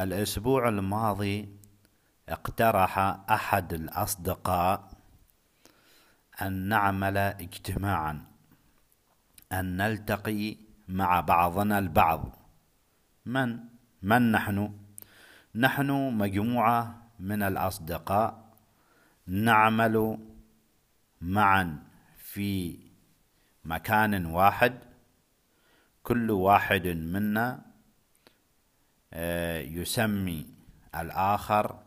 الأسبوع الماضي اقترح أحد الأصدقاء أن نعمل اجتماعا أن نلتقي مع بعضنا البعض. من؟ من نحن؟ نحن مجموعة من الأصدقاء نعمل معا في مكان واحد كل واحد منا يسمي الآخر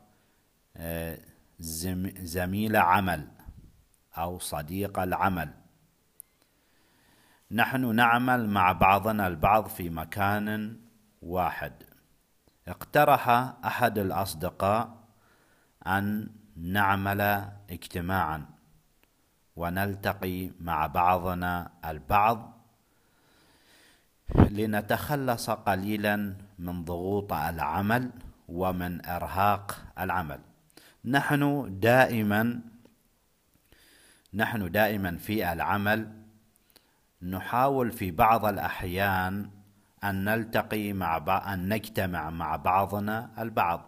آه، زميل عمل أو صديق العمل. نحن نعمل مع بعضنا البعض في مكان واحد. اقترح أحد الأصدقاء أن نعمل اجتماعا ونلتقي مع بعضنا البعض. لنتخلص قليلا من ضغوط العمل ومن إرهاق العمل. نحن دائما نحن دائما في العمل نحاول في بعض الأحيان أن نلتقي مع بعض أن نجتمع مع بعضنا البعض.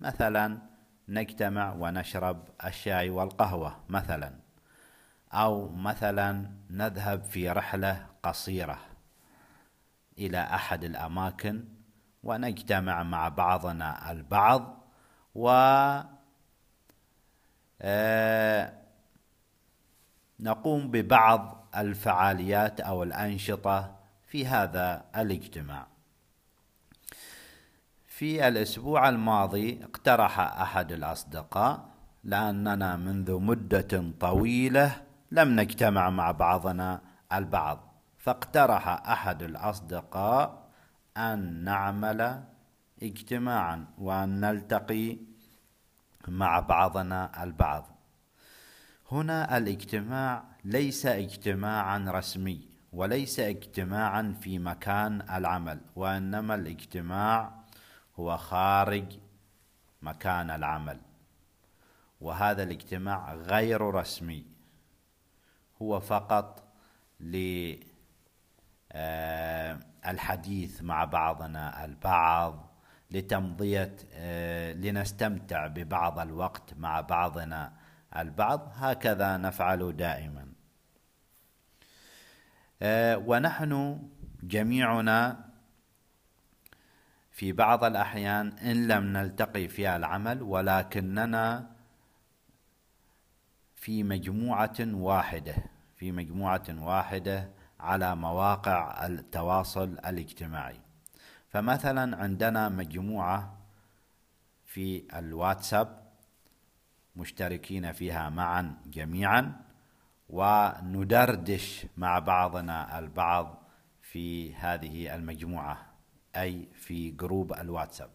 مثلا نجتمع ونشرب الشاي والقهوة مثلا أو مثلا نذهب في رحلة قصيرة إلى أحد الأماكن ونجتمع مع بعضنا البعض و آه، نقوم ببعض الفعاليات أو الأنشطة في هذا الاجتماع. في الأسبوع الماضي اقترح أحد الأصدقاء لأننا منذ مدة طويلة لم نجتمع مع بعضنا البعض فاقترح أحد الأصدقاء أن نعمل اجتماعا وأن نلتقي مع بعضنا البعض. هنا الاجتماع ليس اجتماعا رسمي وليس اجتماعا في مكان العمل وإنما الاجتماع هو خارج مكان العمل. وهذا الاجتماع غير رسمي هو فقط ل آه، الحديث مع بعضنا البعض لتمضية آه، لنستمتع ببعض الوقت مع بعضنا البعض. هكذا نفعل دائما. آه، ونحن جميعنا في بعض الأحيان إن لم نلتقي في العمل ولكننا في مجموعة واحدة في مجموعة واحدة على مواقع التواصل الاجتماعي. فمثلا عندنا مجموعة في الواتساب مشتركين فيها معا جميعا وندردش مع بعضنا البعض في هذه المجموعة أي في جروب الواتساب.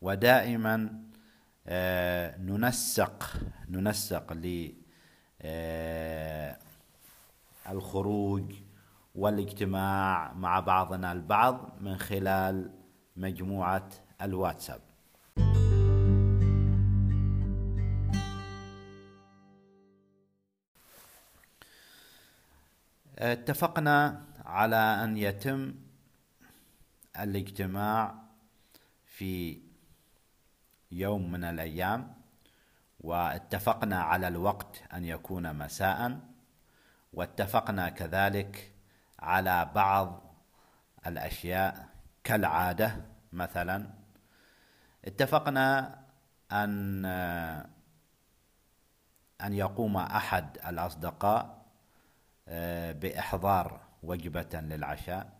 ودائما آه، ننسق ننسق آه، الخروج والاجتماع مع بعضنا البعض من خلال مجموعة الواتساب. اتفقنا على أن يتم الاجتماع في يوم من الأيام واتفقنا على الوقت أن يكون مساء. واتفقنا كذلك على بعض الأشياء كالعادة. مثلا اتفقنا أن أن يقوم أحد الأصدقاء آه، بإحضار وجبة للعشاء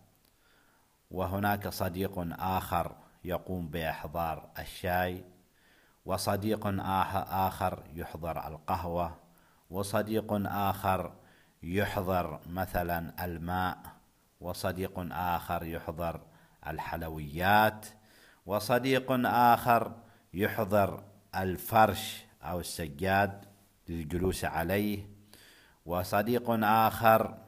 وهناك صديق آخر يقوم بإحضار الشاي وصديق آخر يحضر القهوة وصديق آخر يحضر مثلا الماء وصديق آخر يحضر الحلويات وصديق آخر يحضر الفرش أو السجاد للجلوس عليه وصديق آخر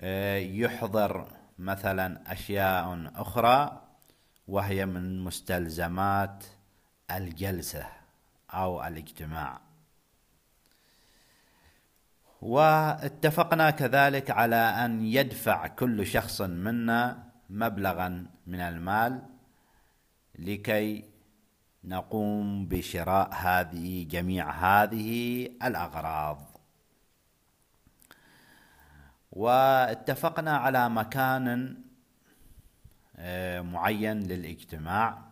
آه، يحضر مثلا أشياء أخرى وهي من مستلزمات الجلسة أو الاجتماع. واتفقنا كذلك على أن يدفع كل شخص منا مبلغا من المال لكي نقوم بشراء هذه جميع هذه الأغراض. واتفقنا على مكان آه، معين للاجتماع.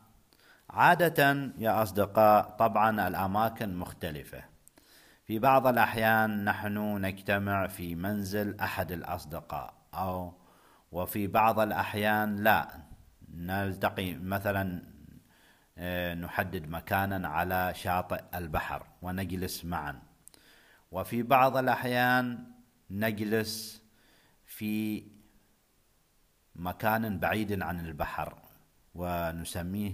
عادة يا أصدقاء طبعا الأماكن مختلفة. في بعض الأحيان نحن نجتمع في منزل أحد الأصدقاء أو وفي بعض الأحيان لا. نلتقي مثلا آه، نحدد مكانا على شاطئ البحر ونجلس معا. وفي بعض الأحيان نجلس في مكان بعيد عن البحر ونسميه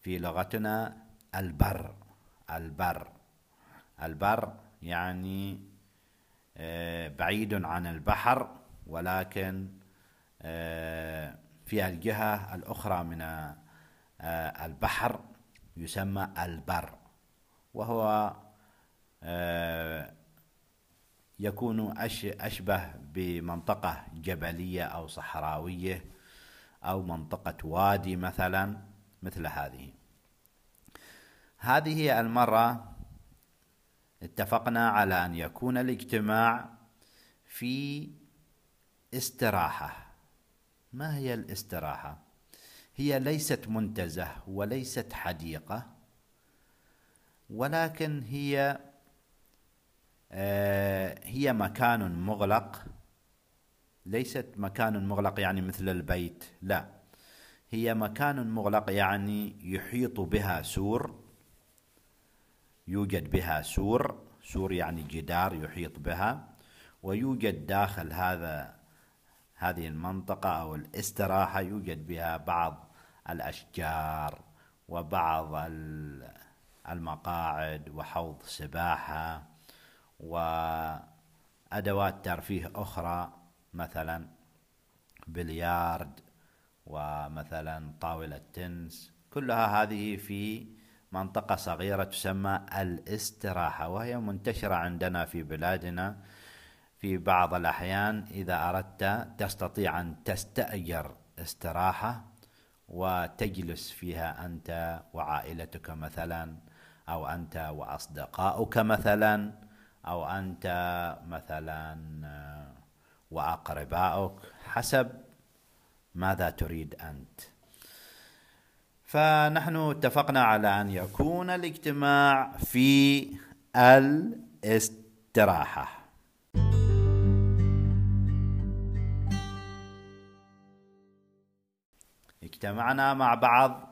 في لغتنا البر البر. البر يعني آه، بعيد عن البحر ولكن آه، في الجهة الأخرى من آه، البحر يسمى البر وهو يكون أشبه بمنطقة جبلية أو صحراوية أو منطقة وادي مثلا مثل هذه. هذه المرة اتفقنا على أن يكون الاجتماع في استراحة. ما هي الاستراحة؟ هي ليست منتزه وليست حديقة ولكن هي آه، هي مكان مغلق. ليست مكان مغلق يعني مثل البيت لا. هي مكان مغلق يعني يحيط بها سور. يوجد بها سور سور يعني جدار يحيط بها ويوجد داخل هذا هذه المنطقة أو الاستراحة يوجد بها بعض الأشجار وبعض المقاعد وحوض سباحة وأدوات ترفيه أخرى مثلا بليارد ومثلا طاولة تنس. كلها هذه في منطقة صغيرة تسمى الاستراحة وهي منتشرة عندنا في بلادنا في بعض الأحيان. إذا أردت تستطيع أن تستأجر استراحة وتجلس فيها أنت وعائلتك مثلا أو أنت وأصدقاؤك مثلا أو أنت مثلا وأقربائك حسب ماذا تريد أنت. فنحن اتفقنا على أن يكون الاجتماع في الاستراحة. اجتمعنا مع بعض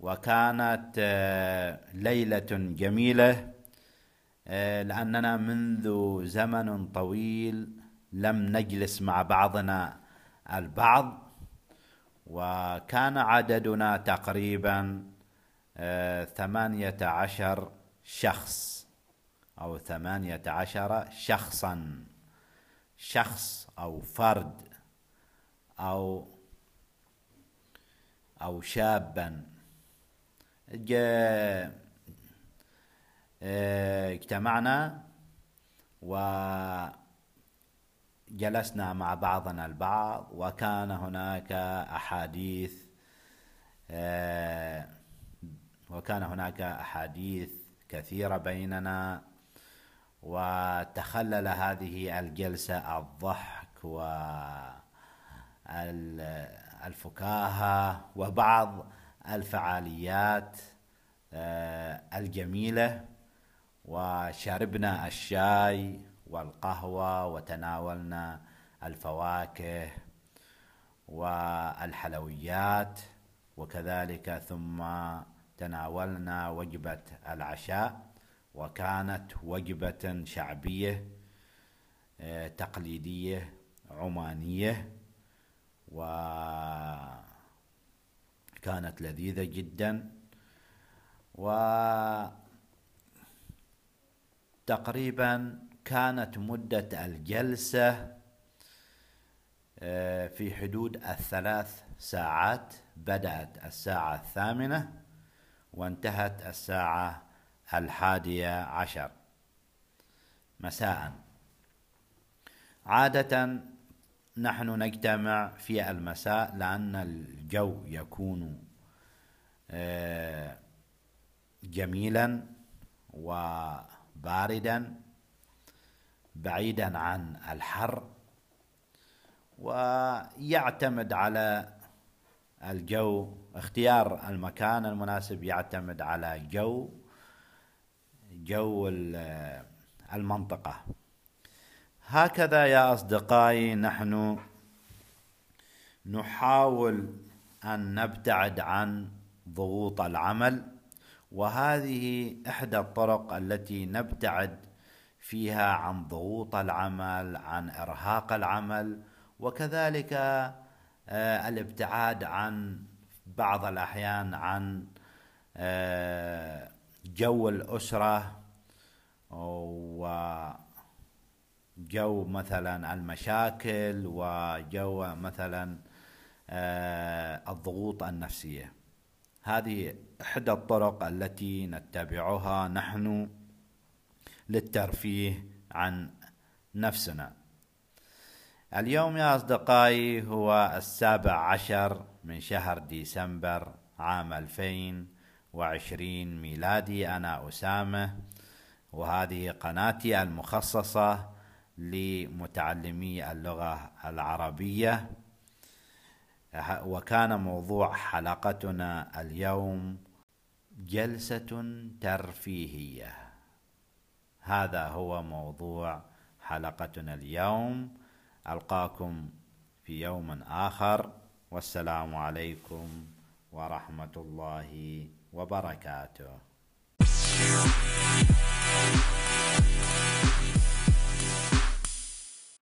وكانت آه، ليلة جميلة آه، لأننا منذ زمن طويل لم نجلس مع بعضنا البعض. وكان عددنا تقريبا آه، ثمانية عشر شخص أو ثمانية عشر شخصا. شخص أو فرد أو أو شابا. آه، اجتمعنا وجلسنا مع بعضنا البعض وكان هناك أحاديث آه، وكان هناك أحاديث كثيرة بيننا وتخلل هذه الجلسة الضحك والفكاهة وبعض الفعاليات آه، الجميلة. وشربنا الشاي. والقهوة وتناولنا الفواكه والحلويات وكذلك ثم تناولنا وجبة العشاء وكانت وجبة شعبية آه، تقليدية عمانية وكانت لذيذة جدا. و تقريبا كانت مدة الجلسة آه، في حدود الثلاث ساعات. بدأت الساعة الثامنة وانتهت الساعة الحادية عشر مساء. عادة نحن نجتمع في المساء لأن الجو يكون آه، جميلا وباردا. بعيدا عن الحر ويعتمد على الجو. اختيار المكان المناسب يعتمد على جو جو المنطقة. هكذا يا أصدقائي نحن نحاول أن نبتعد عن ضغوط العمل وهذه إحدى الطرق التي نبتعد فيها عن ضغوط العمل عن إرهاق العمل وكذلك آه، الابتعاد عن بعض الأحيان عن آه، جو الأسرة وجو مثلا المشاكل وجو مثلا آه، الضغوط النفسية. هذه إحدى الطرق التي نتبعها نحن للترفيه عن نفسنا. اليوم يا أصدقائي هو السابع عشر من شهر ديسمبر عام 2020 ميلادي أنا أسامة وهذه قناتي المخصصة لمتعلمي اللغة العربية. وكان موضوع حلقتنا اليوم جلسة ترفيهية. هذا هو موضوع حلقتنا اليوم. ألقاكم في يوم آخر. والسلام عليكم ورحمة الله وبركاته.